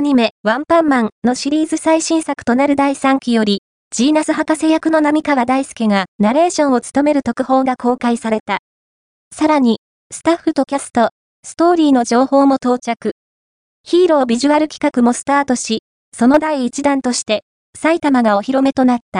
アニメ、ワンパンマンのシリーズ最新作となる第3期より、ジーナス博士役の並川大輔がナレーションを務める特報が公開された。さらに、スタッフとキャスト、ストーリーの情報も到着。ヒーロービジュアル企画もスタートし、その第1弾として、埼玉がお披露目となった。